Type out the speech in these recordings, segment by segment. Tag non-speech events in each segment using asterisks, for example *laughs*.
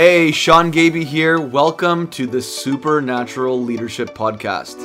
Hey, Sean Gaby here. Welcome to the Supernatural Leadership Podcast.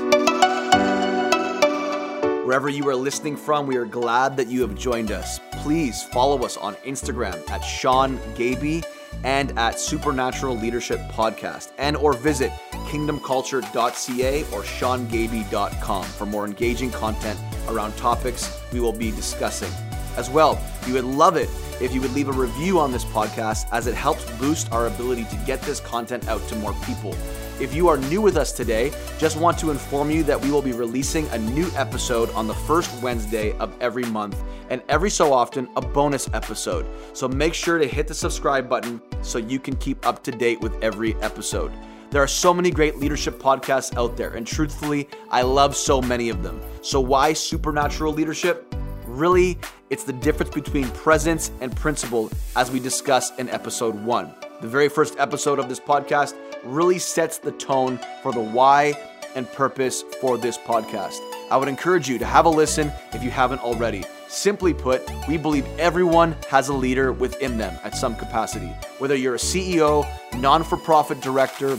Wherever you are listening from, we are glad that you have joined us. Please follow us on Instagram at Sean Gaby and at Supernatural Leadership Podcast, and or visit kingdomculture.ca or seangaby.com for more engaging content around topics we will be discussing. As well, we would love it if you would leave a review on this podcast as it helps boost our ability to get this content out to more people. If you are new with us today, just want to inform you that we will be releasing a new episode on the first Wednesday of every month, and every so often, a bonus episode. So make sure to hit the subscribe button so you can keep up to date with every episode. There are so many great leadership podcasts out there, and truthfully, I love so many of them. So, why supernatural leadership? Really, it's the difference between presence and principle, as we discussed in episode one. The very first episode of this podcast really sets the tone for the why and purpose for this podcast. I would encourage you to have a listen if you haven't already. Simply put, we believe everyone has a leader within them at some capacity. Whether you're a CEO, non for profit director,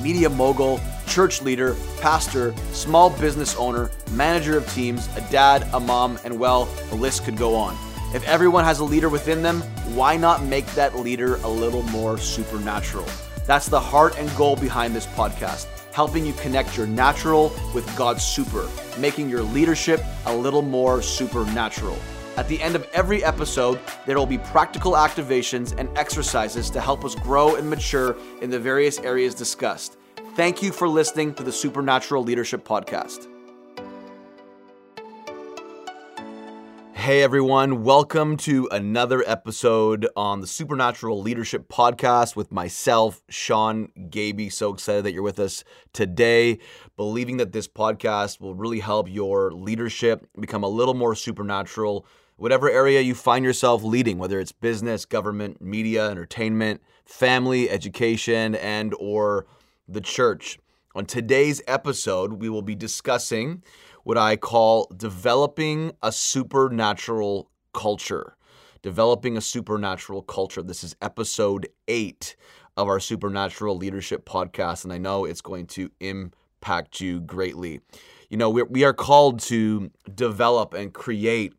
media mogul, church leader, pastor, small business owner, manager of teams, a dad, a mom, and well, the list could go on. If everyone has a leader within them, why not make that leader a little more supernatural? That's the heart and goal behind this podcast, helping you connect your natural with God's super, making your leadership a little more supernatural. At the end of every episode, there will be practical activations and exercises to help us grow and mature in the various areas discussed. Thank you for listening to the Supernatural Leadership Podcast. Hey everyone, welcome to another episode on the Supernatural Leadership Podcast with myself, Sean Gaby. So excited that you're with us today, believing that this podcast will really help your leadership become a little more supernatural. Whatever area you find yourself leading, whether it's business, government, media, entertainment, family, education, and or the church. On today's episode, we will be discussing what I call developing a supernatural culture. Developing a supernatural culture. This is episode eight of our supernatural leadership podcast, and I know it's going to impact you greatly. You know, we we are called to develop and create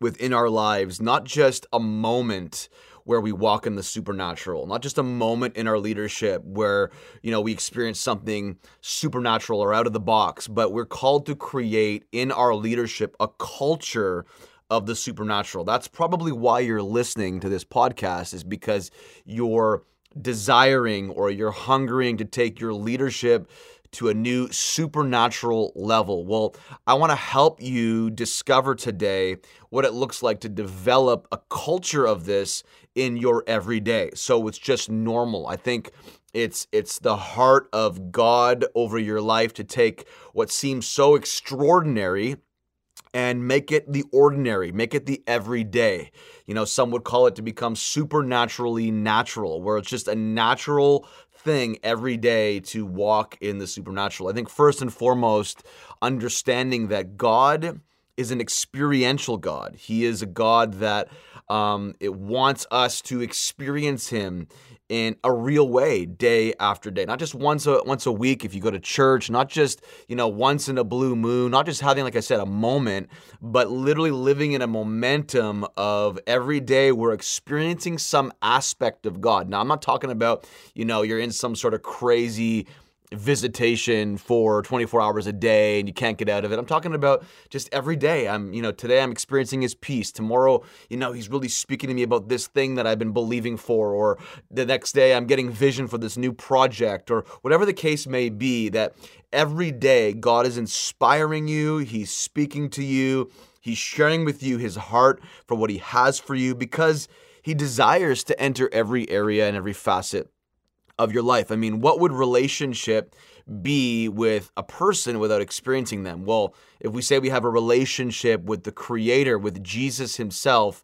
within our lives not just a moment where we walk in the supernatural, not just a moment in our leadership where, you know, we experience something supernatural or out of the box, but we're called to create in our leadership a culture of the supernatural. That's probably why you're listening to this podcast is because you're desiring or you're hungering to take your leadership to a new supernatural level. Well, I want to help you discover today what it looks like to develop a culture of this in your everyday. So it's just normal. I think it's it's the heart of God over your life to take what seems so extraordinary and make it the ordinary, make it the everyday. You know, some would call it to become supernaturally natural, where it's just a natural thing every day to walk in the supernatural. I think first and foremost, understanding that God is an experiential God. He is a God that um, it wants us to experience Him in a real way day after day. Not just once a once a week if you go to church not just you know once in a blue moon not just having like i said a moment but literally living in a momentum of every day we're experiencing some aspect of god. Now i'm not talking about you know you're in some sort of crazy visitation for 24 hours a day and you can't get out of it. I'm talking about just every day. I'm, you know, today I'm experiencing his peace. Tomorrow, you know, he's really speaking to me about this thing that I've been believing for or the next day I'm getting vision for this new project or whatever the case may be that every day God is inspiring you, he's speaking to you, he's sharing with you his heart for what he has for you because he desires to enter every area and every facet of your life. I mean, what would relationship be with a person without experiencing them? Well, if we say we have a relationship with the Creator, with Jesus Himself,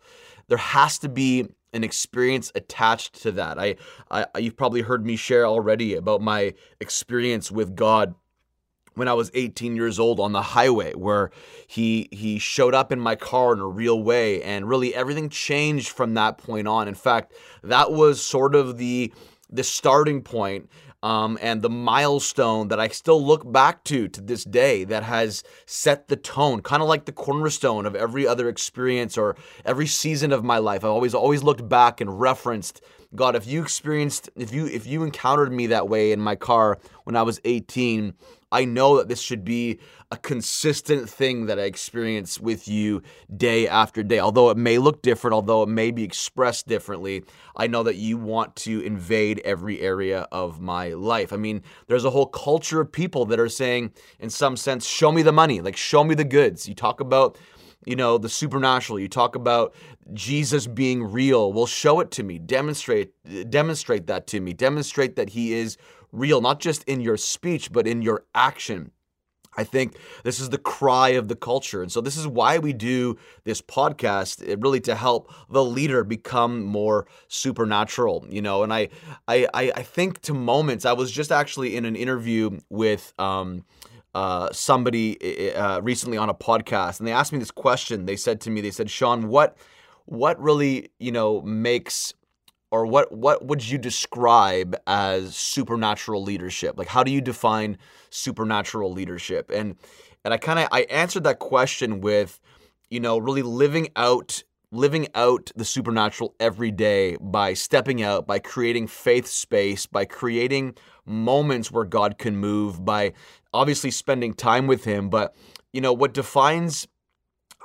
there has to be an experience attached to that. I, I you've probably heard me share already about my experience with God when I was 18 years old on the highway where he he showed up in my car in a real way and really everything changed from that point on. In fact, that was sort of the the starting point um, and the milestone that I still look back to to this day that has set the tone, kind of like the cornerstone of every other experience or every season of my life. I've always always looked back and referenced God. If you experienced, if you if you encountered me that way in my car when I was 18, I know that this should be a consistent thing that I experience with you day after day. Although it may look different, although it may be expressed differently, I know that you want to invade every area of my life. I mean, there's a whole culture of people that are saying, in some sense, show me the money, like show me the goods. You talk about you know the supernatural you talk about jesus being real well show it to me demonstrate demonstrate that to me demonstrate that he is real, not just in your speech, but in your action. I think this is the cry of the culture. And so this is why we do this podcast, really to help the leader become more supernatural, you know. And I I I think to moments, I was just actually in an interview with um uh, somebody uh, recently on a podcast, and they asked me this question. They said to me, they said, Sean, what what really, you know, makes or what what would you describe as supernatural leadership? Like how do you define supernatural leadership? And and I kind of I answered that question with you know really living out living out the supernatural every day by stepping out, by creating faith space, by creating moments where God can move, by obviously spending time with him, but you know what defines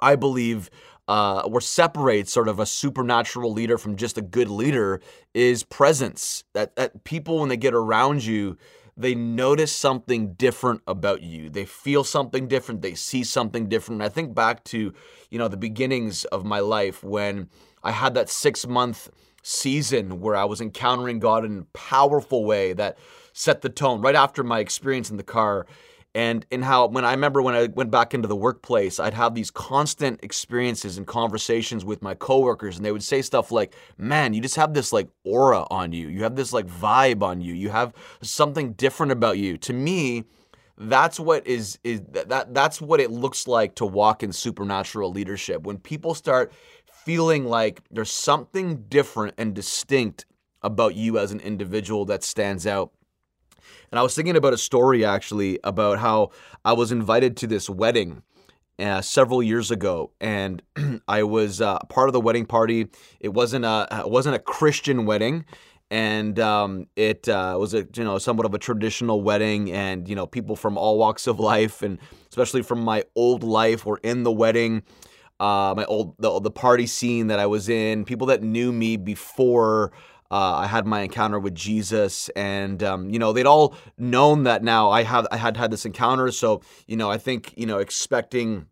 I believe uh, separates sort of a supernatural leader from just a good leader is presence. That, that people, when they get around you, they notice something different about you. They feel something different. They see something different. And I think back to, you know, the beginnings of my life when I had that six month season where I was encountering God in a powerful way that set the tone right after my experience in the car and in how when I remember when I went back into the workplace, I'd have these constant experiences and conversations with my coworkers, and they would say stuff like, "Man, you just have this like aura on you. You have this like vibe on you. You have something different about you." To me, that's what is is that that's what it looks like to walk in supernatural leadership. When people start feeling like there's something different and distinct about you as an individual that stands out and I was thinking about a story actually about how I was invited to this wedding uh, several years ago, and *clears throat* I was uh, part of the wedding party. It wasn't a it wasn't a Christian wedding, and um, it uh, was a you know somewhat of a traditional wedding, and you know people from all walks of life, and especially from my old life, were in the wedding. Uh, my old the, the party scene that I was in, people that knew me before uh, I had my encounter with Jesus, and um, you know they'd all known that now I have I had had this encounter. So you know I think you know expecting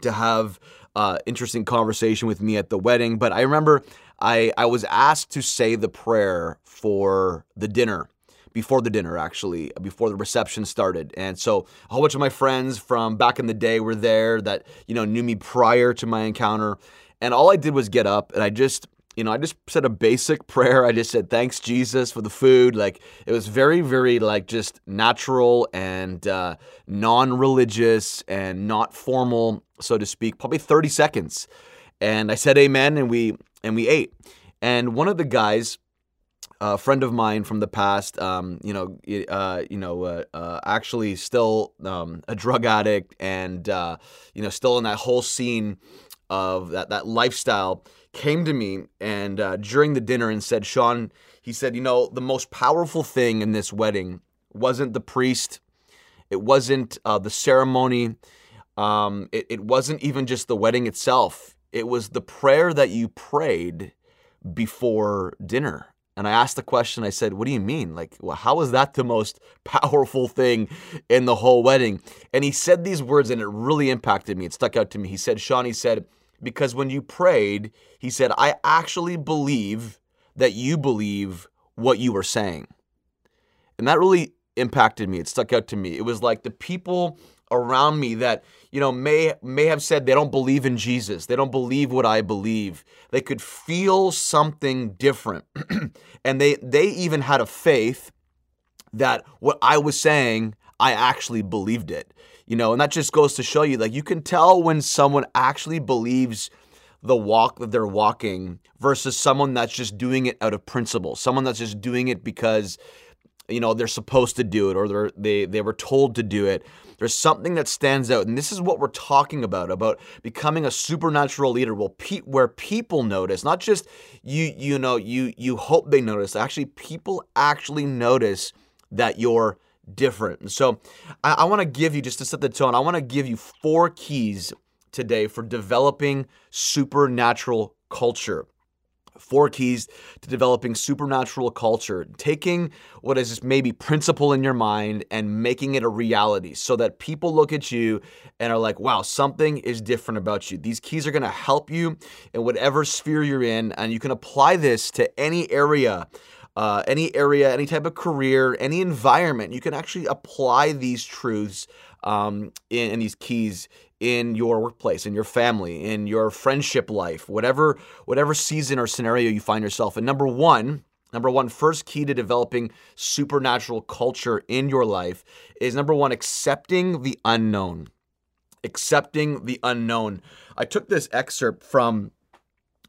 to have uh, interesting conversation with me at the wedding, but I remember I I was asked to say the prayer for the dinner before the dinner actually before the reception started. And so a whole bunch of my friends from back in the day were there that you know knew me prior to my encounter. And all i did was get up and i just you know, I just said a basic *laughs* prayer. I just said, thanks, Jesus, for the food. Like, it was very, very, like, just natural and uh, non religious and not formal, so to speak, probably 30 seconds. And I said amen, and we, and we ate. And one of the guys, a friend of mine from the past, um, you know, uh, you know, uh, uh, actually still um, a drug addict, and uh, you know, still in that whole scene of that that lifestyle came to me and uh, during the dinner and said, Sean, he said, you know, the most powerful thing in this wedding wasn't the priest, it wasn't uh, the ceremony, um, it, it wasn't even just the wedding itself. It was the prayer that you prayed before dinner. And I asked the question, I said, What do you mean? Like, well, how is that the most *laughs* powerful thing in the whole wedding? And he said these words, and it really impacted me. It stuck out to me. He said, Sean, he said, because when you prayed, he said, I actually believe that you believe what you were saying. And that really impacted me. It stuck out to me. It was like the people around me that you know may may have said they don't believe in Jesus. They don't believe what I believe. They could feel something different. *clears throat* and they they even had a faith that what I was saying I actually believed it. You know, and that just goes to show you like you can tell when someone actually believes the walk that they're walking versus someone that's just doing it out of principle, someone that's just doing it because you know they're supposed to do it or they're, they they were told to do it. There's something that stands out, and this is what we're talking about about becoming a supernatural leader. Well, pe- where people notice, not just you you know you you hope they notice. Actually, people actually notice that you're different. And so, I, I want to give you just to set the tone. I want to give you four keys today for developing supernatural culture. Four keys to developing supernatural culture. Taking what is maybe principle in your mind and making it a reality so that people look at you and are like, wow, something is different about you. These keys are going to help you in whatever sphere you're in, and you can apply this to any area uh, any area, any type of career, any environment, you can actually apply these truths um, in, these keys in your workplace, in your family, in your friendship life, whatever whatever season or scenario you find yourself in. Number one, number one, first key to developing supernatural culture in your life is number one, accepting the unknown. Accepting the unknown. I took this excerpt from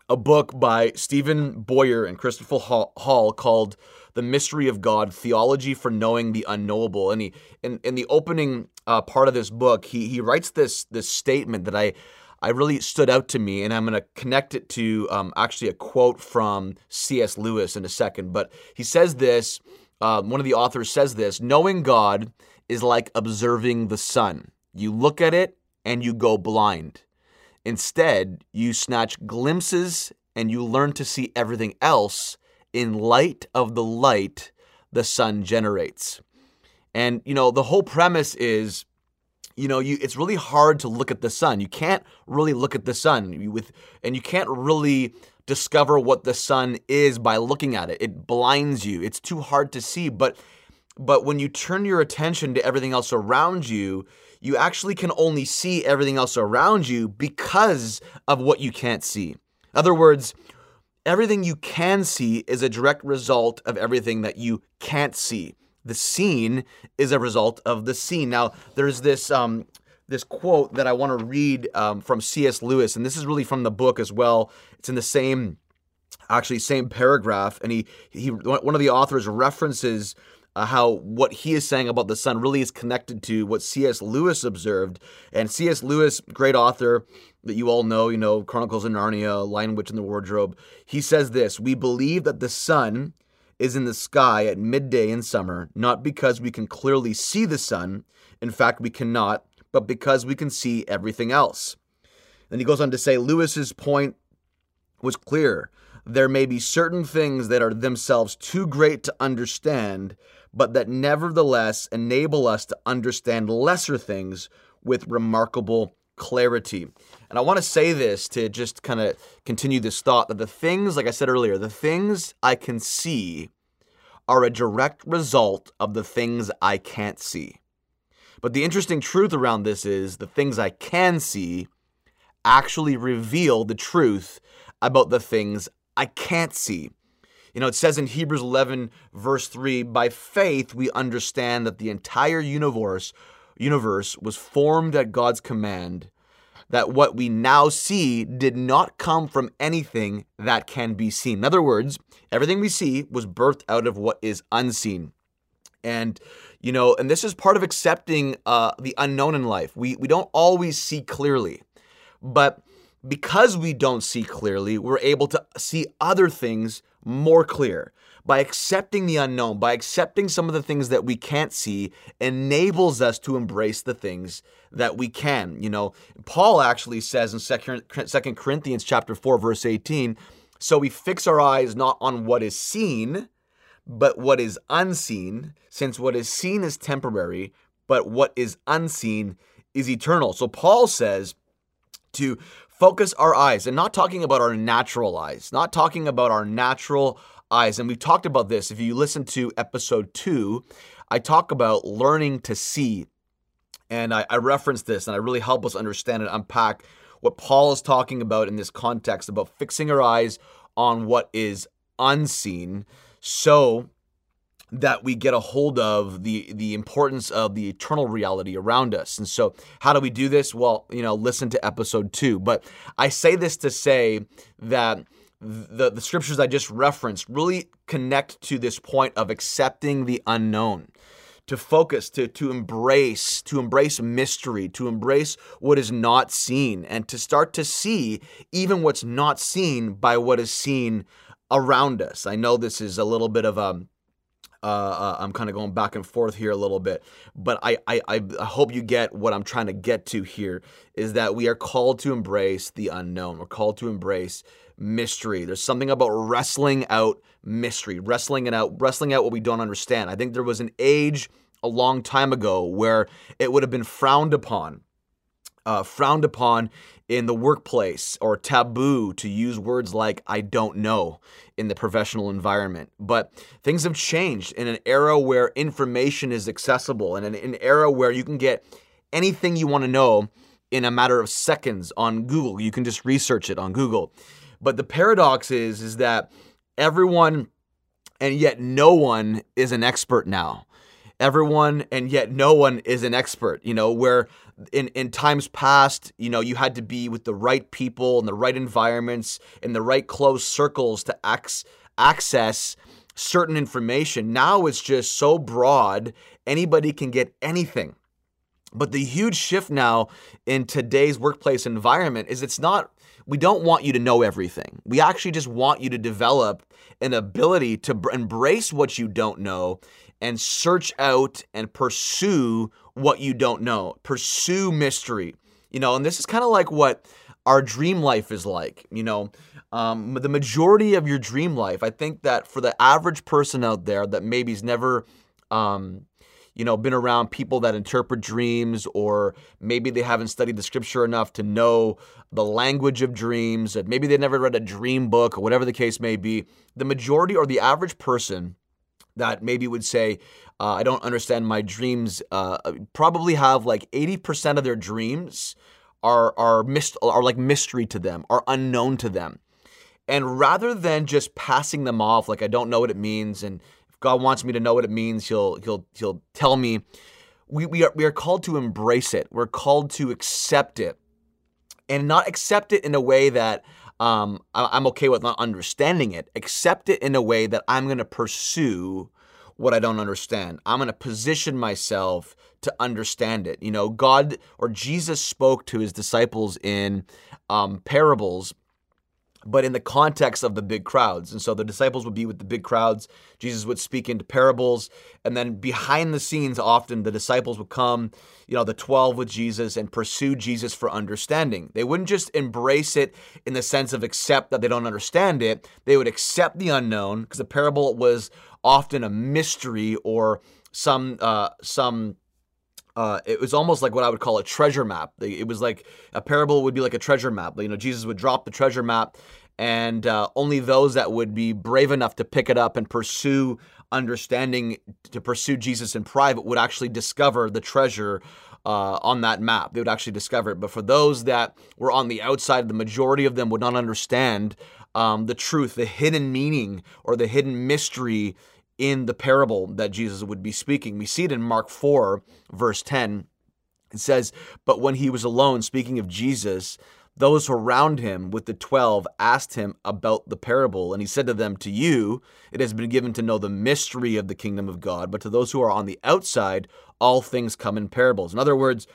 a book by Stephen Boyer and Christopher Hall called The Mystery of God Theology for Knowing the Unknowable. And he, in, in the opening uh, part of this book, he he writes this this statement that I I really stood out to me, and I'm going to connect it to um, actually a quote from C.S. Lewis in a second. But he says this. Uh, one of the authors says this: "Knowing God is like observing the sun. You look at it and you go blind. Instead, you snatch glimpses and you learn to see everything else in light of the light the sun generates." And you know, the whole premise is you know, you it's really hard to look at the sun. You can't really look at the sun with and you can't really discover what the sun is by looking at it. It blinds you. It's too hard to see, but but when you turn your attention to everything else around you, you actually can only see everything else around you because of what you can't see. In other words, everything you can see is a direct result of everything that you can't see the seen is a result of the seen. Now, there's this um, this quote that I want to read um, from C.S. Lewis, and this is really from the book as well. It's in the same, actually, same paragraph, and he he one of the authors references. Uh, how what he is saying about the sun really is connected to what C.S. Lewis observed. And C.S. Lewis, great author that you all know, you know, Chronicles of Narnia, Lion, Witch, in the Wardrobe, he says this We believe that the sun is in the sky at midday in summer, not because we can clearly see the sun, in fact, we cannot, but because we can see everything else. Then he goes on to say Lewis's point was clear. There may be certain things that are themselves too great to understand, but that nevertheless enable us to understand lesser things with remarkable clarity. And I want to say this to just kind of continue this thought that the things, like I said earlier, the things I can see are a direct result of the things I can't see. But the interesting truth around this is the things I can see actually reveal the truth about the things I can't see. You know, it says in Hebrews 11, verse 3 by faith we understand that the entire universe universe was formed at God's command, that what we now see did not come from anything that can be seen. In other words, everything we see was birthed out of what is unseen. And you know, and this is part of accepting uh, the unknown in life. We we don't always see clearly, but because we don't see clearly, we're able to see other things more clear by accepting the unknown, by accepting some of the things that we can't see, enables us to embrace the things that we can. You know, Paul actually says in Second Corinthians chapter 4, verse 18, so we fix our eyes not on what is seen, but what is unseen, since what is seen is temporary, but what is unseen is eternal. So Paul says to focus our eyes, and not talking about our natural eyes, not talking about our natural eyes. And we've talked about this. If you listen to episode two, I talk about learning to see. And I, I reference this, and I really help us understand and unpack what Paul is talking about in this context about fixing our eyes on what is unseen so that we get a hold of the the importance of the eternal reality around us. And so, how do we do this? Well, you know, listen to episode 2. But I say this to say that the, the scriptures I just referenced really connect to this point of accepting the unknown to focus to to embrace to embrace mystery to embrace what is not seen and to start to see even what's not seen by what is seen around us i know this is a little bit of a uh, uh, I'm kind of going back and forth here a little bit, but I, I, I hope you get what I'm trying to get to here is that we are called to embrace the unknown. We're called to embrace mystery. There's something about wrestling out mystery, wrestling it out, wrestling out what we don't understand. I think there was an age a long time ago where it would have been frowned upon, uh, frowned upon in the workplace or taboo to use words like I don't know in the professional environment. But things have changed in an era where information is accessible and in an era where you can get anything you want to know in a matter of seconds on Google. You can just research it on Google. But the paradox is is that everyone and yet no one is an expert now everyone and yet no one is an expert you know where in in times past you know you had to be with the right people and the right environments in the right close circles to ac- access certain information now it's just so broad anybody can get anything but the huge shift now in today's workplace environment is it's not we don't want you to know everything. We actually just want you to develop an ability to embrace what you don't know and search out and pursue what you don't know. Pursue mystery. You know, and this is kind of like what our dream life is like. You know, um, the majority of your dream life, I think that for the average person out there that maybe's never, um, you know, been around people that interpret dreams, or maybe they haven't studied the scripture enough to know the language of dreams, maybe they never read a dream book, or whatever the case may be. The majority or the average person that maybe would say, uh, I don't understand my dreams, uh, probably have like 80% of their dreams are, are, mist- are like mystery to them, are unknown to them. And rather than just passing them off, like I don't know what it means, and if God wants me to know what it means, He'll He'll He'll tell me. We, we are we are called to embrace it. We're called to accept it, and not accept it in a way that um, I'm okay with not understanding it. Accept it in a way that I'm going to pursue what I don't understand. I'm going to position myself to understand it. You know, God or Jesus spoke to his disciples in um, parables but in the context of the big crowds. And so the disciples would be with the big crowds. Jesus would speak into parables. And then behind the scenes, often the disciples would come, you know, the 12 with Jesus and pursue Jesus for understanding. They wouldn't just embrace it in the sense of accept that they don't understand it, they would accept the unknown because the parable was often a mystery or some, uh, some, uh, it was almost like what I would call a treasure map. It was like a parable would be like a treasure map. You know, Jesus would drop the treasure map, and uh, only those that would be brave enough to pick it up and pursue understanding, to pursue Jesus in private, would actually discover the treasure uh, on that map. They would actually discover it. But for those that were on the outside, the majority of them would not understand um, the truth, the hidden meaning, or the hidden mystery in the parable that Jesus would be speaking. We see it in Mark 4, verse 10. It says, But when he was alone, speaking of Jesus, those around him with the twelve asked him about the parable. And he said to them, To you, it has been given to know the mystery of the kingdom of God, but to those who are on the outside, all things come in parables. In other words,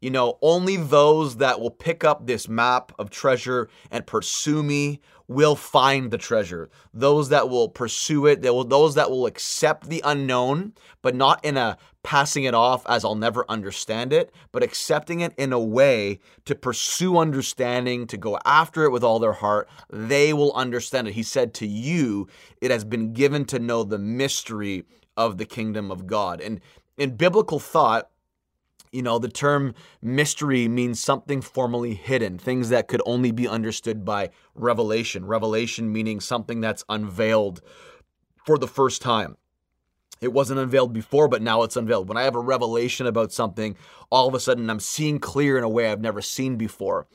you know, only those that will pick up this map of treasure and pursue me will find the treasure. Those that will pursue it, will those that will accept the unknown, but not in a passing it off as I'll never understand it, but accepting it in a way to pursue understanding, to go after it with all their heart, they will understand it. He said to you, it has been given to know the mystery of the kingdom of God. And in biblical thought, you know, the term mystery means something formally hidden, things that could only be understood by revelation. Revelation meaning something that's unveiled for the first time. It wasn't unveiled before, but now it's unveiled. When I have a revelation about something, all of a sudden I'm seeing clear in a way I've never seen before.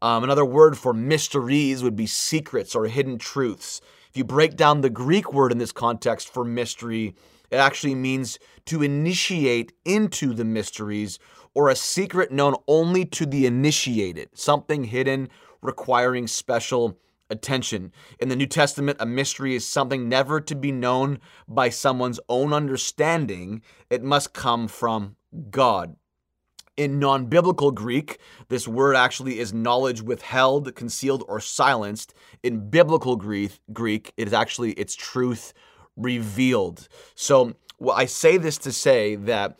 Um, another word for mysteries would be secrets or hidden truths. If you break down the Greek word in this context for mystery, It actually means to initiate into the mysteries or a secret known only to the initiated, something hidden requiring special attention. In the New Testament, a mystery is something never to be known by someone's own understanding, it must come from God. In non biblical Greek, this word actually is knowledge withheld, concealed, or silenced. In biblical Greek, Greek it is actually its truth revealed. So well, I say this to say that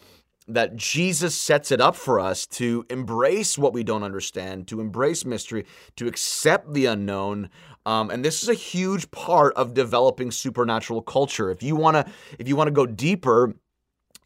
that Jesus sets it up for us to embrace what we don't understand, to embrace mystery, to accept the unknown. Um, and this is a huge part of developing supernatural culture. If you want to, if you want to go deeper,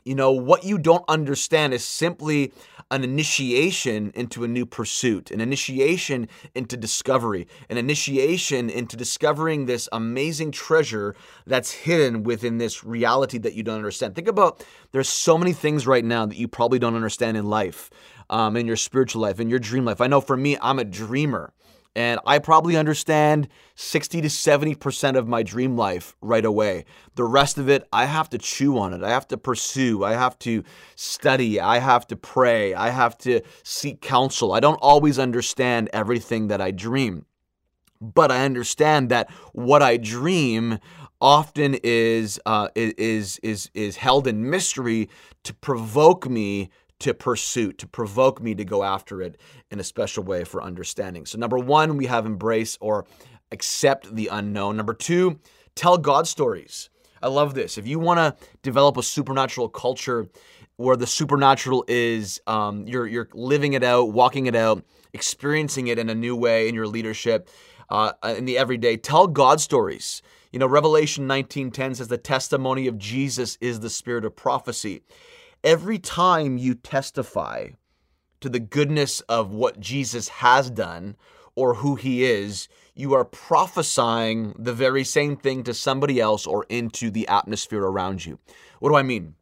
you know, what you don't understand is simply an initiation into a new pursuit, an initiation into discovery, an initiation into discovering this amazing treasure that's hidden within this reality that you don't understand. Think about there's so many things right now that you probably don't understand in life, um, in your spiritual life, in your dream life. I know for me, I'm a dreamer. And I probably understand 60 to 70% of my dream life right away. The rest of it, I have to chew on it. I have to pursue. I have to study. I have to pray. I have to seek counsel. I don't always understand everything that I dream. But I understand that what I dream often is uh, is is is held in mystery to provoke me to pursue, to provoke me to go after it in a special way for understanding. So, number one, we have embrace or accept the unknown. Number two, tell God stories. I love this. If you want to develop a supernatural culture where the supernatural is um, you're you're living it out, walking it out, experiencing it in a new way in your leadership, uh, in the everyday, tell God stories. You know, Revelation 19:10 says the testimony of Jesus is the spirit of prophecy every time you testify to the goodness of what Jesus has done or who he is, you are prophesying the very same thing to somebody else or into the atmosphere around you. What do I mean?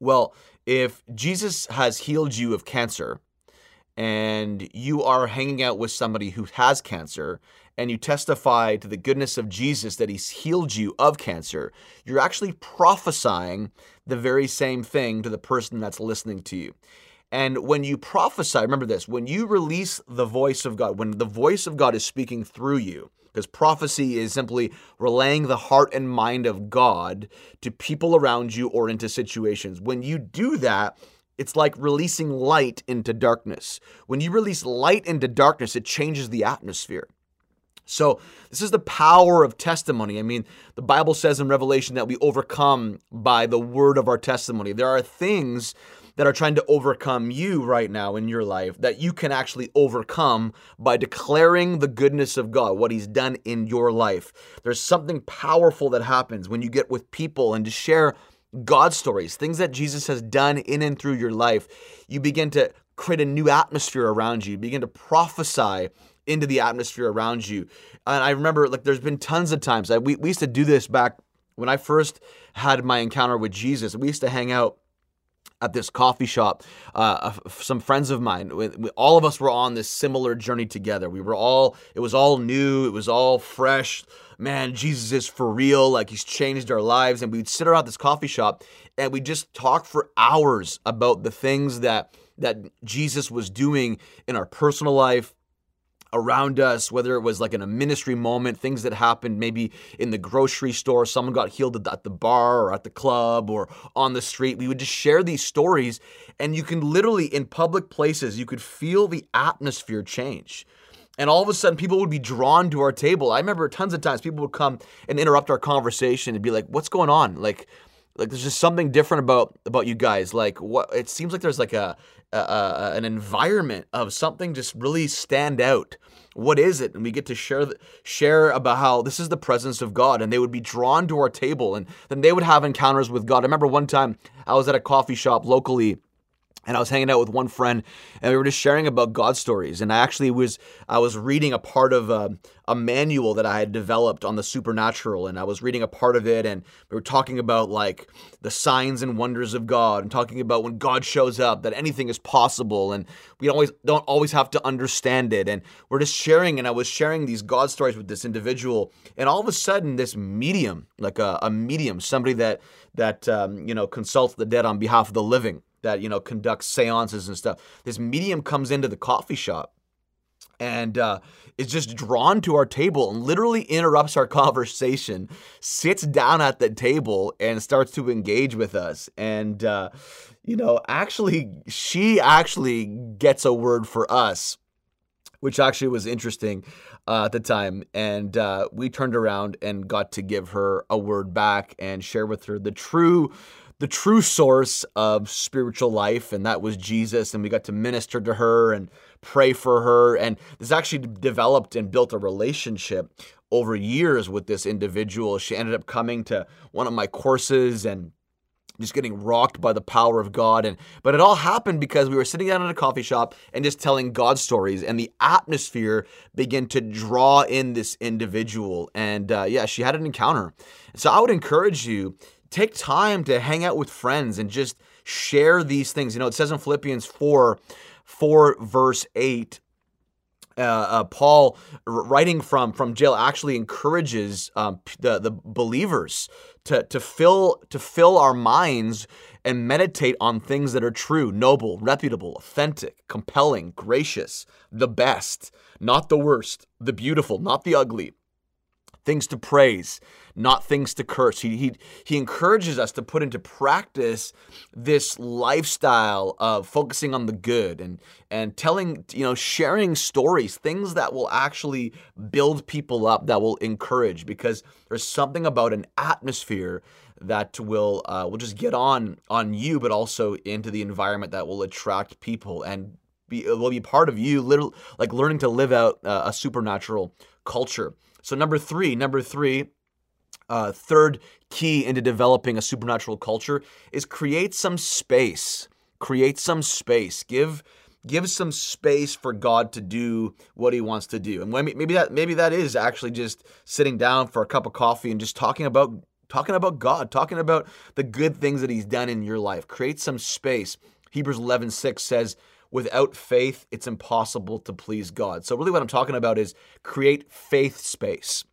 Well, if Jesus has healed you of cancer and you are hanging out with somebody who has cancer and you testify to the goodness of Jesus that he's healed you of cancer, you're actually prophesying the very same thing to the person that's listening to you. And when you prophesy, remember this when you release the voice of God, when the voice of God is speaking through you, because prophecy is simply relaying the heart and mind of God to people around you or into situations. When you do that, it's like releasing light into darkness. When you release light into darkness, it changes the atmosphere. So, this is the power of testimony. I mean, the Bible says in Revelation that we overcome by the word of our testimony. There are things that are trying to overcome you right now in your life that you can actually overcome by declaring the goodness of God, what He's done in your life. There's something powerful that happens when you get with people and to share God stories, things that Jesus has done in and through your life. You begin to create a new atmosphere around you, you begin to prophesy into the atmosphere around you. And I remember, like, there's been tons of times. I, we, we used to do this back when I first had my encounter with Jesus. We used to hang out at this coffee shop. Uh, some friends of mine, we, we, all of us were on this similar journey together. We were all, it was all new, it was all fresh. Man, Jesus is for real. Like he's changed our lives. And we'd sit around this coffee shop and we'd just talk for hours about the things that that Jesus was doing in our personal life, around us, whether it was like in a ministry moment, things that happened maybe in the grocery store, someone got healed at the bar or at the club or on the street. We would just share these stories, and you can literally, in public places, you could feel the atmosphere change. And all of a sudden, people would be drawn to our table. I remember tons of times people would come and interrupt our conversation and be like, "What's going on?" Like, like there's just something different about about you guys. Like, what it seems like there's like a uh, an environment of something just really stand out. What is it? And we get to share share about how this is the presence of God, and they would be drawn to our table, and then they would have encounters with God. I remember one time I was at a coffee shop locally and I was hanging out with one friend, and we were just sharing about God stories. And I actually was I was reading a part of a, a, manual that I had developed on the supernatural, and I was reading a part of it, and we were talking about like the signs and wonders of God, and talking about when God shows up, that anything is possible, and we always don't always have to understand it. And we're just sharing, and I was sharing these God stories with this individual, and all of a sudden, this medium, like a, a medium, somebody that that um, you know consults the dead on behalf of the living that you know conducts seances and stuff. This medium comes into the coffee shop and uh, is just drawn to our table and literally interrupts our *laughs* conversation, sits down at the table and starts to engage with us. And, uh, you know, actually, she actually gets a word for us, which actually was interesting uh, at the time. And uh, we turned around and got to give her a word back and share with her the true the true source of spiritual life, and that was Jesus. And we got to minister to her and pray for her. And this actually developed and built a relationship over years with this individual. She ended up coming to one of my courses and just getting rocked by the power of God. And but it all happened because we were sitting down in a coffee shop and just telling God stories, and the atmosphere began to draw in this individual. And uh, yeah, she had an encounter. So I would encourage you take time to hang out with friends and just share these things. You know, it says in Philippians 4, 4 verse 8, uh, uh, Paul, writing from from jail, actually encourages um, the the believers to to fill to fill our minds and meditate on things that are true, noble, reputable, authentic, compelling, gracious, the best, not the worst, the beautiful, not the ugly, things to praise, not things to curse. He, he, he encourages us to put into practice this lifestyle of focusing on the good and, and telling, you know, sharing stories, things that will actually build people up, that will encourage, because there's something about an atmosphere that will uh, will just get on on you, but also into the environment that will attract people and be will be part of you, little like learning to live out uh, a supernatural culture. So number three, number three, uh, third key into developing a supernatural culture is create some space. Create some space. Give give some space for God to do what He wants to do. And maybe that maybe that is actually just sitting down for a cup of coffee and just talking about talking about God, talking about the good things that He's done in your life. Create some space. Hebrews 11:6 says, without faith, it's impossible to please God. So, really, what I'm talking about is create faith space.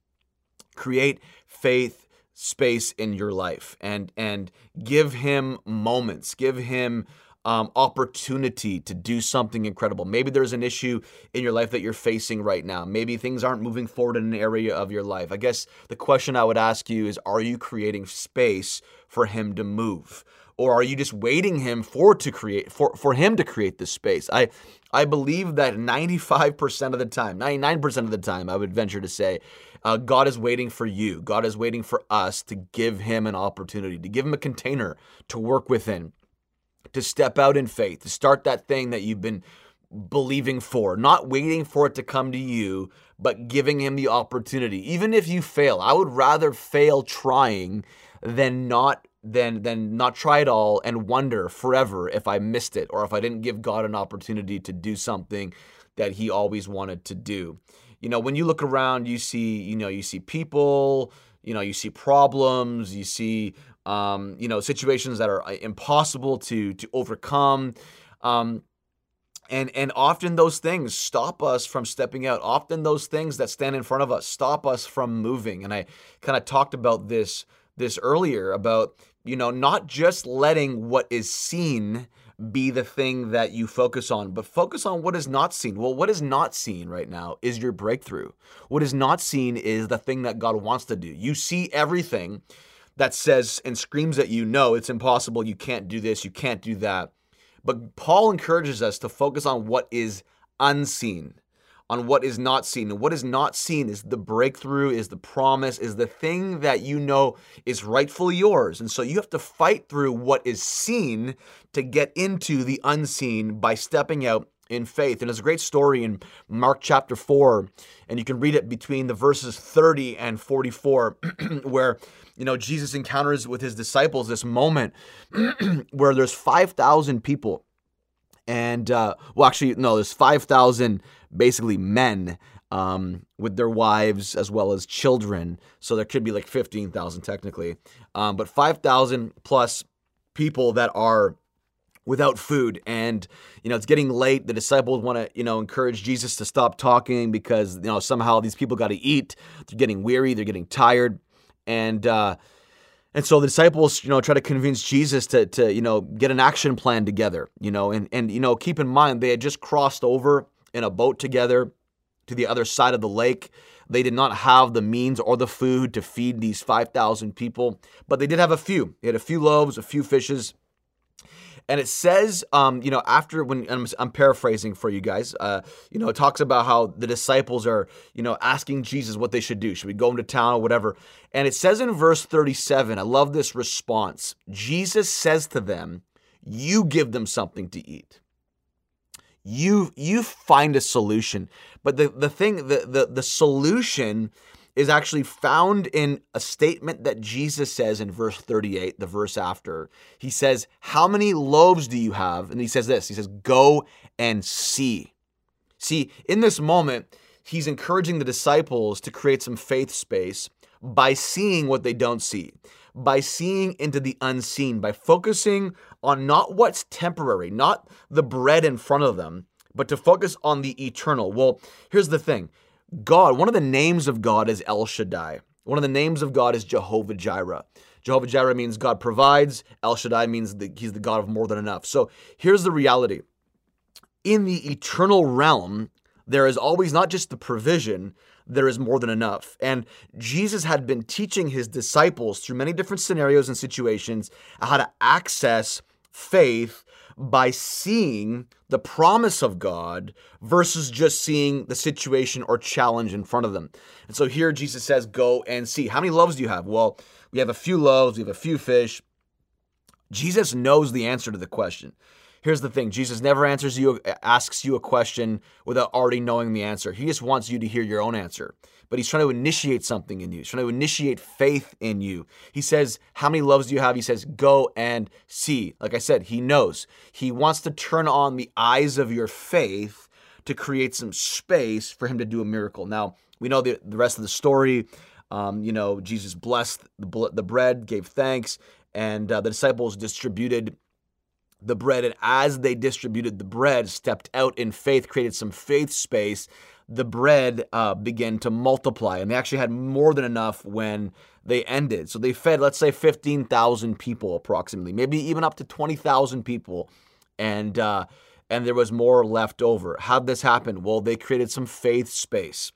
Create faith space in your life and and give him moments give him um, opportunity to do something incredible. Maybe there's an issue in your life that you're facing right now. Maybe things aren't moving forward in an area of your life. I guess the question I would ask you is Are you creating space for Him to move? or are you just waiting him for to create for, for him to create this space i i believe that 95% of the time 99% of the time i would venture to say uh, god is waiting for you god is waiting for us to give him an opportunity to give him a container to work within to step out in faith to start that thing that you've been believing for not waiting for it to come to you but giving him the opportunity even if you fail i would rather fail trying than not than than not try it all and wonder forever if I missed it or if I didn't give God an opportunity to do something that he always wanted to do. You know, when you look around, you see, you know, you see people, you know, you see problems, you see um, you know, situations that are uh, impossible to to overcome. Um, and and often those things stop us from stepping out often those things that stand in front of us stop us from moving and i kind of talked about this this earlier about you know, not just letting what is seen be the thing that you focus on, but focus on what is not seen. Well, what is not seen right now is your breakthrough. What is not seen is the thing that God wants to do. You see everything that says and screams at you, no, it's impossible. You can't do this. You can't do that. But Paul encourages us to focus on what is unseen on what is not seen. And what is not seen is the breakthrough, is the promise, is the thing that you know is rightfully yours. And so you have to fight through what is seen to get into the unseen by stepping out in faith. And there's a great story in Mark chapter 4, and you can read it between the verses 30 and 44, *clears throat* where you know Jesus encounters with his disciples this moment *clears throat* where there's 5,000 people And uh, well, actually, no, there's 5,000 basically men um, with their wives as well as children. So there could be like 15,000 technically, um, but 5,000 plus people that are without food. And you know it's getting late. The disciples want to you know encourage jesus to stop talking because you know somehow these people got to eat. They're getting weary. They're getting tired. And uh and so the disciples you know try to convince jesus to to you know get an action plan together you know and and you know keep in mind they had just crossed over in a boat together to the other side of the lake. They did not have the means or the food to feed these 5000 people but they did have a few. They had a few loaves a few fishes and it says, um, you know, after when I'm, I'm paraphrasing for you guys, uh, you know, it talks about how the disciples are, you know, asking Jesus what they should do. Should we go into town or whatever? And it says in verse 37, I love this response. Jesus says to them, "You give them something to eat." You you find a solution, but the the thing the the the solution is actually found in a statement that Jesus says in verse 38, the verse after. He says, How many loaves do you have? And he says this He says, Go and see. See, in this moment, he's encouraging the disciples to create some faith space by seeing what they don't see, by seeing into the unseen, by focusing on not what's temporary, not the bread in front of them, but to focus on the eternal. Well, here's the thing God, one of the names of God is El Shaddai. One of the names of God is Jehovah Jireh. Jehovah Jireh means God provides. El Shaddai means that he's the God of more than enough. So here's the reality in the eternal realm, there is always not just the provision, there is more than enough. And Jesus had been teaching his disciples through many different scenarios and situations how to access faith by seeing the promise of God versus just seeing the situation or challenge in front of them. And so here Jesus says, Go and see. How many loaves do you have? Well, we have a few loaves, we have a few fish. Jesus knows the answer to the question. Here's the thing Jesus never answers you, asks you a question without already knowing the answer. He just wants you to hear your own answer but he's trying to initiate something in you. He's trying to initiate faith in you. He says, How many loves do you have? He says, Go and see. Like I said, he knows. He wants to turn on the eyes of your faith to create some space for him to do a miracle. Now, we know the, the rest of the story. Um, you know, Jesus blessed the, the bread, gave thanks, and uh, the disciples distributed the bread. And as they distributed the bread, stepped out in faith, created some faith space the bread uh, began to multiply, and they actually had more than enough when they ended. So they fed, let's say, 15,000 people approximately, maybe even up to 20,000 people, and uh, and there was more left over. How'd this happen? Well, they created some faith space.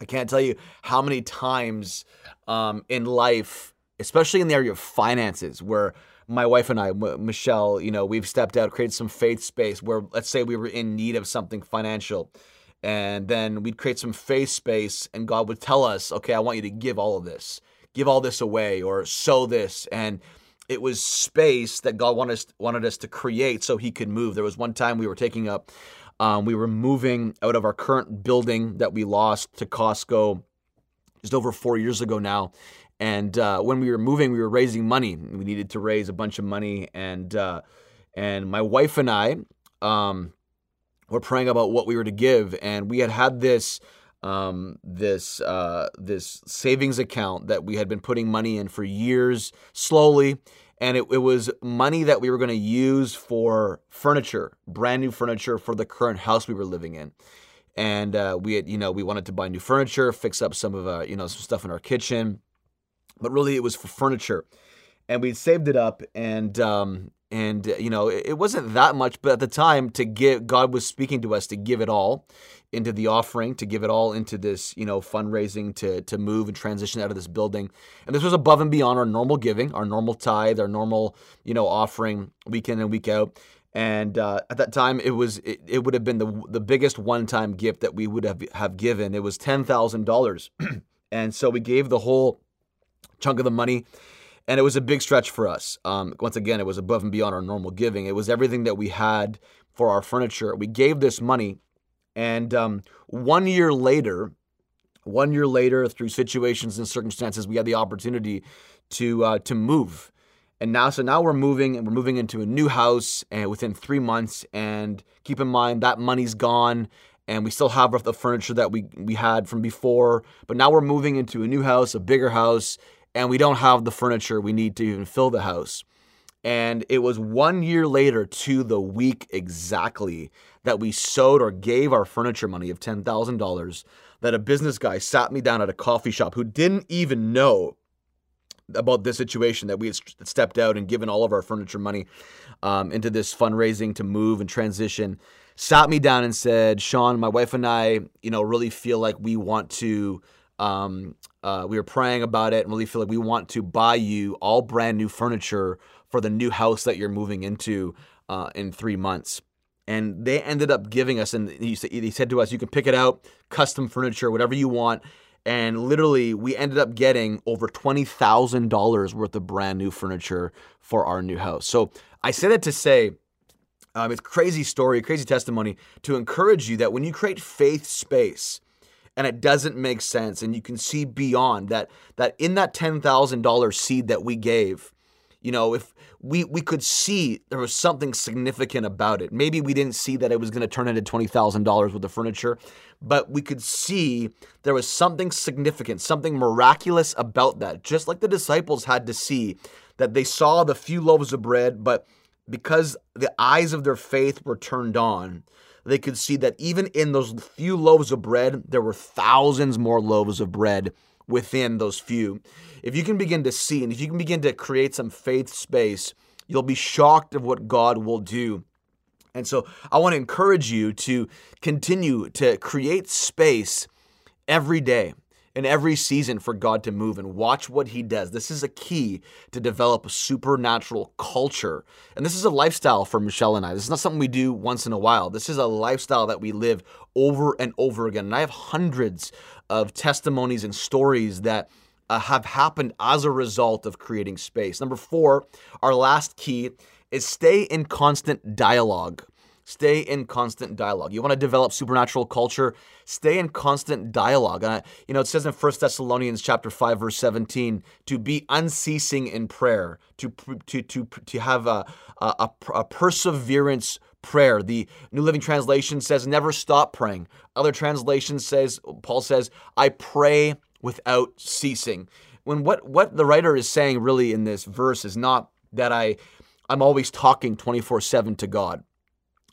I can't tell you how many times um, in life, especially in the area of finances, where my wife and I, Michelle, you know, we've stepped out, created some faith space where, let's say, we were in need of something financial and then we'd create some faith space and god would tell us okay i want you to give all of this. Give all this away or sow this. And it was space that god wanted us, wanted us to create so he could move. There was one time we were taking up um, we were moving out of our current building that we lost to costco just over four years ago now and uh, when we were moving we were raising money. We needed to raise a bunch of money. And uh, and my wife and i um, were praying about what we were to give, and we had had this um, this uh, this savings account that we had been putting money in for years, slowly, and it, it was money that we were going to use for furniture, brand new furniture for the current house we were living in. And uh, we had, you know, we wanted to buy new furniture, fix up some of, uh, you know, some stuff in our kitchen, but really it was for furniture. And we saved it up, and um, and uh, you know it wasn't that much but at the time to give god was speaking to us to give it all into the offering to give it all into this you know fundraising to to move and transition out of this building. And this was above and beyond our normal giving our normal tithe our normal you know offering week in and week out. And uh, at that time it was it, it would have been the the biggest one time gift that we would have have given. It was $10,000 *clears throat* and so we gave the whole chunk of the money and it was a big stretch for us. Um, once again, it was above and beyond our normal giving. It was everything that we had for our furniture. We gave this money, and um, one year later, one year later, through situations and circumstances, we had the opportunity to uh, to move. And now, so now we're moving and we're moving into a new house and within three months. And keep in mind that money's gone and we still have the furniture that we, we had from before. But now we're moving into a new house, a bigger house, and we don't have the furniture we need to even fill the house. And it was one year later to the week exactly that we sowed or gave our furniture money of $10,000 that a business guy sat me down at a coffee shop who didn't even know about this situation that we had stepped out and given all of our furniture money um, into this fundraising to move and transition sat me down and said sean my wife and i you know really feel like we want to um, uh, we were praying about it and really feel like we want to buy you all brand new furniture for the new house that you're moving into uh, in three months. And they ended up giving us and he said, he said to us you can pick it out custom furniture whatever you want. And literally we ended up getting over $20000 worth of brand new furniture for our new house. So i say that to say um, it's crazy story crazy testimony to encourage you that when you create faith space and it doesn't make sense and you can see beyond that that in that $10,000 seed that we gave you know if we we could see there was something significant about it. Maybe we didn't see that it was going to turn into $20,000 worth of furniture but we could see there was something significant something miraculous about that. Just like the disciples had to see that they saw the few loaves of bread but because the eyes of their faith were turned on they could see that even in those few loaves of bread there were thousands more loaves of bread within those few. If you can begin to see and if you can begin to create some faith space, you'll be shocked of what God will do. And so I want to encourage you to continue to create space every day in every season for God to move and watch what he does. This is a key to develop a supernatural culture. And this is a lifestyle for Michelle and I. This is not something we do once in a while. This is a lifestyle that we live over and over again. And I have hundreds of testimonies and stories that uh, have happened as a result of creating space. Number four, our last key is stay in constant dialogue Stay in constant dialogue. You want to develop supernatural culture, stay in constant dialogue. You know, it says in 1 Thessalonians chapter 5 verse 17 to be unceasing in prayer, to to to to have a a, a perseverance prayer. The New Living Translation says never stop praying. Other translations says Paul says I pray without ceasing. When what what the writer is saying really in this verse is not that I I'm always talking 24/7 to God.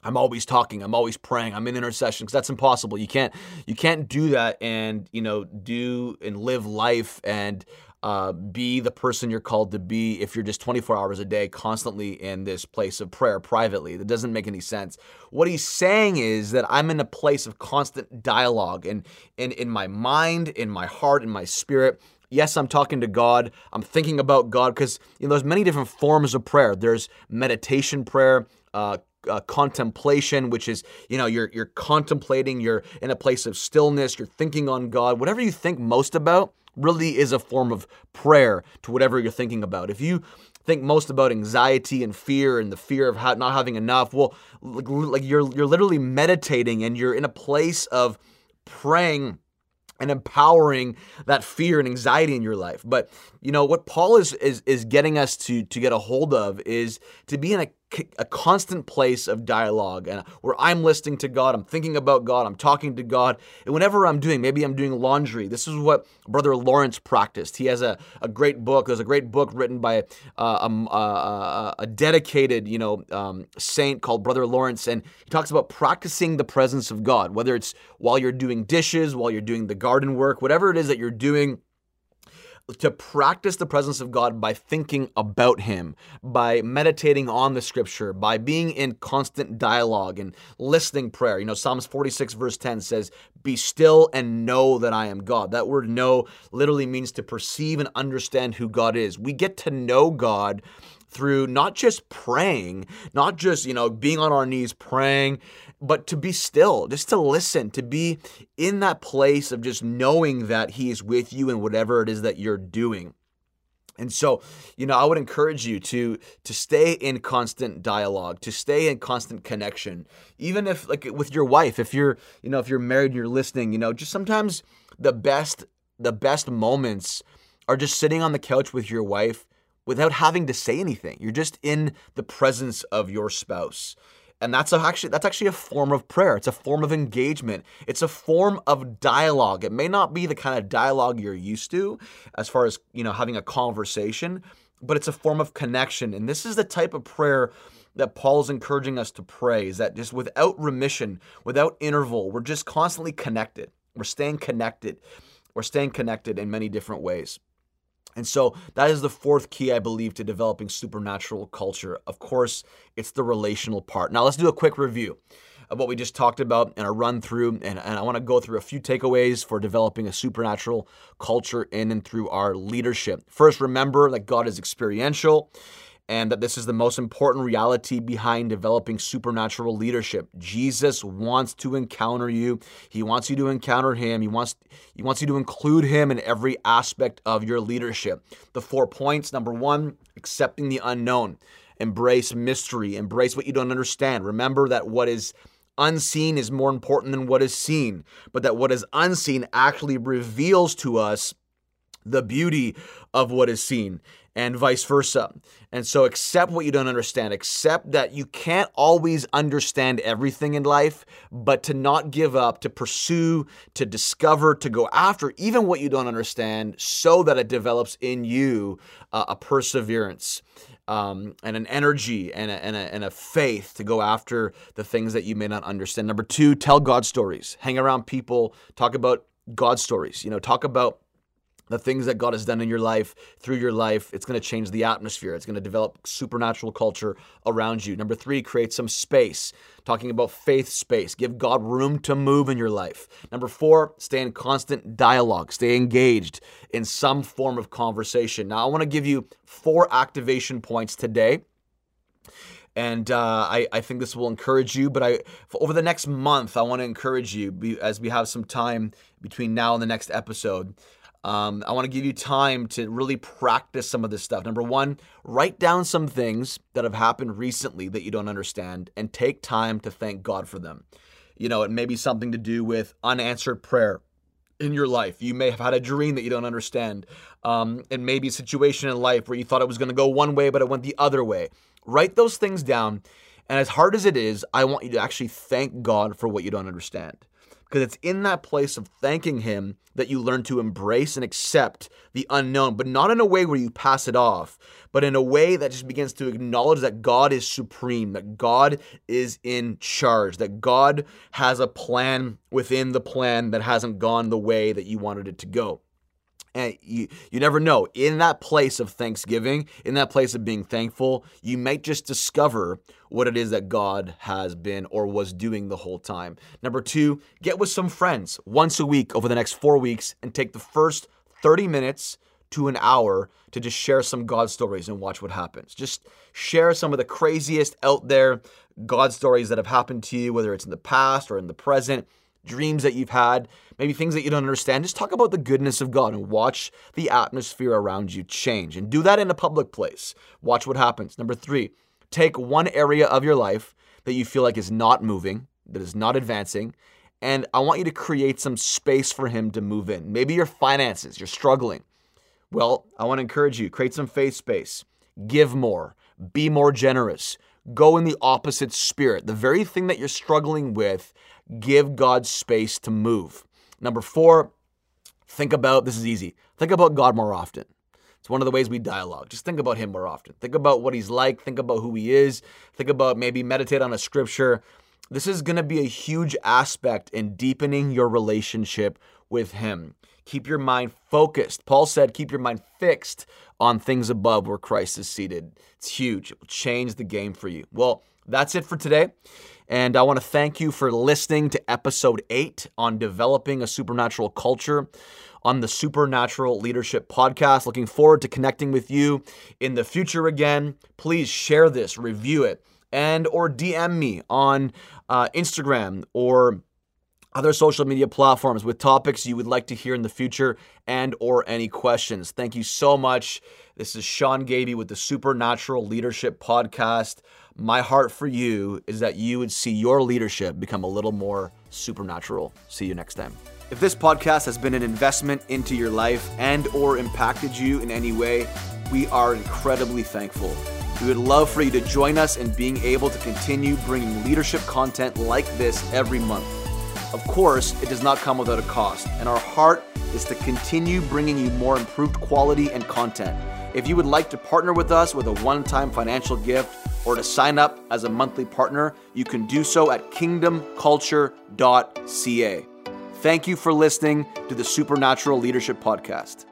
I'm always talking. I'm always praying. I'm in intercession because that's impossible. You can't you can't do that and you know do and live life and uh, be the person you're called to be if you're just 24 hours a day constantly in this place of prayer privately. That doesn't make any sense. What he's saying is that I'm in a place of constant dialogue and in, in my mind, in my heart, in my spirit. Yes, I'm talking to God. I'm thinking about God because you know there's many different forms of prayer. There's meditation prayer, uh, uh, contemplation, which is you know you're you're contemplating, you're in a place of stillness, you're thinking on God. Whatever you think most about really is a form of prayer to whatever you're thinking about. If you think most about anxiety and fear and the fear of not having enough, well, like you're you're literally meditating and you're in a place of praying and empowering that fear and anxiety in your life. But you know what Paul is is is getting us to to get a hold of is to be in a a constant place of dialogue and where I'm listening to God, I'm thinking about God, I'm talking to God. And whenever I'm doing, maybe I'm doing laundry. This is what Brother Lawrence practiced. He has a, a great book. There's a great book written by uh, a, a, a, dedicated, you know, um, saint called Brother Lawrence, and he talks about practicing the presence of God, whether it's while you're doing dishes, while you're doing the garden work, whatever it is that you're doing to practice the presence of God by thinking about Him, by meditating on the scripture, by being in constant dialogue and listening prayer. You know, Psalms 46, verse 10 says, Be still and know that I am God. That word know literally means to perceive and understand who God is. We get to know God through not just praying, not just, you know, being on our knees praying, but to be still, just to listen, to be in that place of just knowing that He is with you in whatever it is that you're doing. And so, you know, I would encourage you to to stay in constant dialogue, to stay in constant connection. Even if like with your wife, if you're, you know, if you're married and you're listening, you know, just sometimes the best the best moments are just sitting on the couch with your wife without having to say anything. You're just in the presence of your spouse. And that's actually that's actually a form of prayer. It's a form of engagement. It's a form of dialogue. It may not be the kind of dialogue you're used to as far as, you know, having a conversation, but it's a form of connection. And this is the type of prayer that Paul's encouraging us to pray is that just without remission, without interval, we're just constantly connected. We're staying connected. We're staying connected in many different ways. And so that is the fourth key, I believe, to developing supernatural culture. Of course, it's the relational part. Now, let's do a quick review of what we just talked about and a run through. And, and I want to go through a few takeaways for developing a supernatural culture in and through our leadership. First, remember that God is experiential and that this is the most important reality behind developing supernatural leadership. Jesus wants to encounter you. He wants you to encounter him. He wants he wants you to include him in every aspect of your leadership. The four points, number 1, accepting the unknown. Embrace mystery, embrace what you don't understand. Remember that what is unseen is more important than what is seen, but that what is unseen actually reveals to us the beauty of what is seen and vice versa. And so accept what you don't understand. Accept that you can't always understand everything in life, but to not give up, to pursue, to discover, to go after even what you don't understand so that it develops in you uh, a perseverance. Um, and an energy and a, and, a, and a faith to go after the things that you may not understand. Number two, tell God stories. Hang around people, talk about God stories. You know, talk about the things that God has done in your life, through your life, it's going to change the atmosphere. It's going to develop supernatural culture around you. Number three, create some space. Talking about faith space. Give God room to move in your life. Number four, stay in constant dialogue. Stay engaged in some form of conversation. Now, I want to give you four activation points today and uh, I, I think this will encourage you. But I, over the next month, I want to encourage you as we have some time between now and the next episode. Um, I want to give you time to really practice some of this stuff. Number one, write down some things that have happened recently that you don't understand and take time to thank God for them. You know, it may be something to do with unanswered prayer in your life. You may have had a dream that you don't understand. Um, it may be a situation in life where you thought it was going to go one way, but it went the other way. Write those things down. And as hard as it is, I want you to actually thank God for what you don't understand because it's in that place of thanking Him that you learn to embrace and accept the unknown, but not in a way where you pass it off, but in a way that just begins to acknowledge that God is supreme, that God is in charge, that God has a plan within the plan that hasn't gone the way that you wanted it to go. And you, you never know. In that place of thanksgiving, in that place of being thankful, you might just discover what it is that God has been or was doing the whole time. Number two, get with some friends once a week over the next four weeks and take the first 30 minutes to an hour to just share some God stories and watch what happens. Just share some of the craziest out there God stories that have happened to you, whether it's in the past or in the present dreams that you've had, maybe things that you don't understand. Just talk about the goodness of God and watch the atmosphere around you change. And do that in a public place. Watch what happens. Number three, take one area of your life that you feel like is not moving, that is not advancing, and I want you to create some space for Him to move in. Maybe your finances, you're struggling. Well, I want to encourage you create some faith space, give more, be more generous, go in the opposite spirit. The very thing that you're struggling with, give God space to move. Number four, think about this is easy. Think about God more often. It's one of the ways we dialogue. Just think about Him more often. Think about what He's like. Think about who He is. Think about maybe meditate on a scripture. This is going to be a huge aspect in deepening your relationship with Him. Keep your mind focused. Paul said, keep your mind fixed on things above where Christ is seated. It's huge. It will change the game for you. Well, that's it for today. And I want to thank you for listening to episode eight on developing a supernatural culture on the Supernatural Leadership Podcast. Looking forward to connecting with you in the future again. Please share this, review it, and or DM me on uh, Instagram or other social media platforms with topics you would like to hear in the future and or any questions. Thank you so much. This is Sean Gaby with the Supernatural Leadership Podcast. My heart for you is that you would see your leadership become a little more supernatural. See you next time. If this podcast has been an investment into your life and or impacted you in any way, We are incredibly thankful. We would love for you to join us in being able to continue bringing leadership content like this every month. Of course, it does not come without a cost, and our heart is to continue bringing you more improved quality and content. If you would like to partner with us with a one time financial gift or to sign up as a monthly partner, you can do so at kingdomculture.ca. Thank you for listening to the Supernatural Leadership Podcast.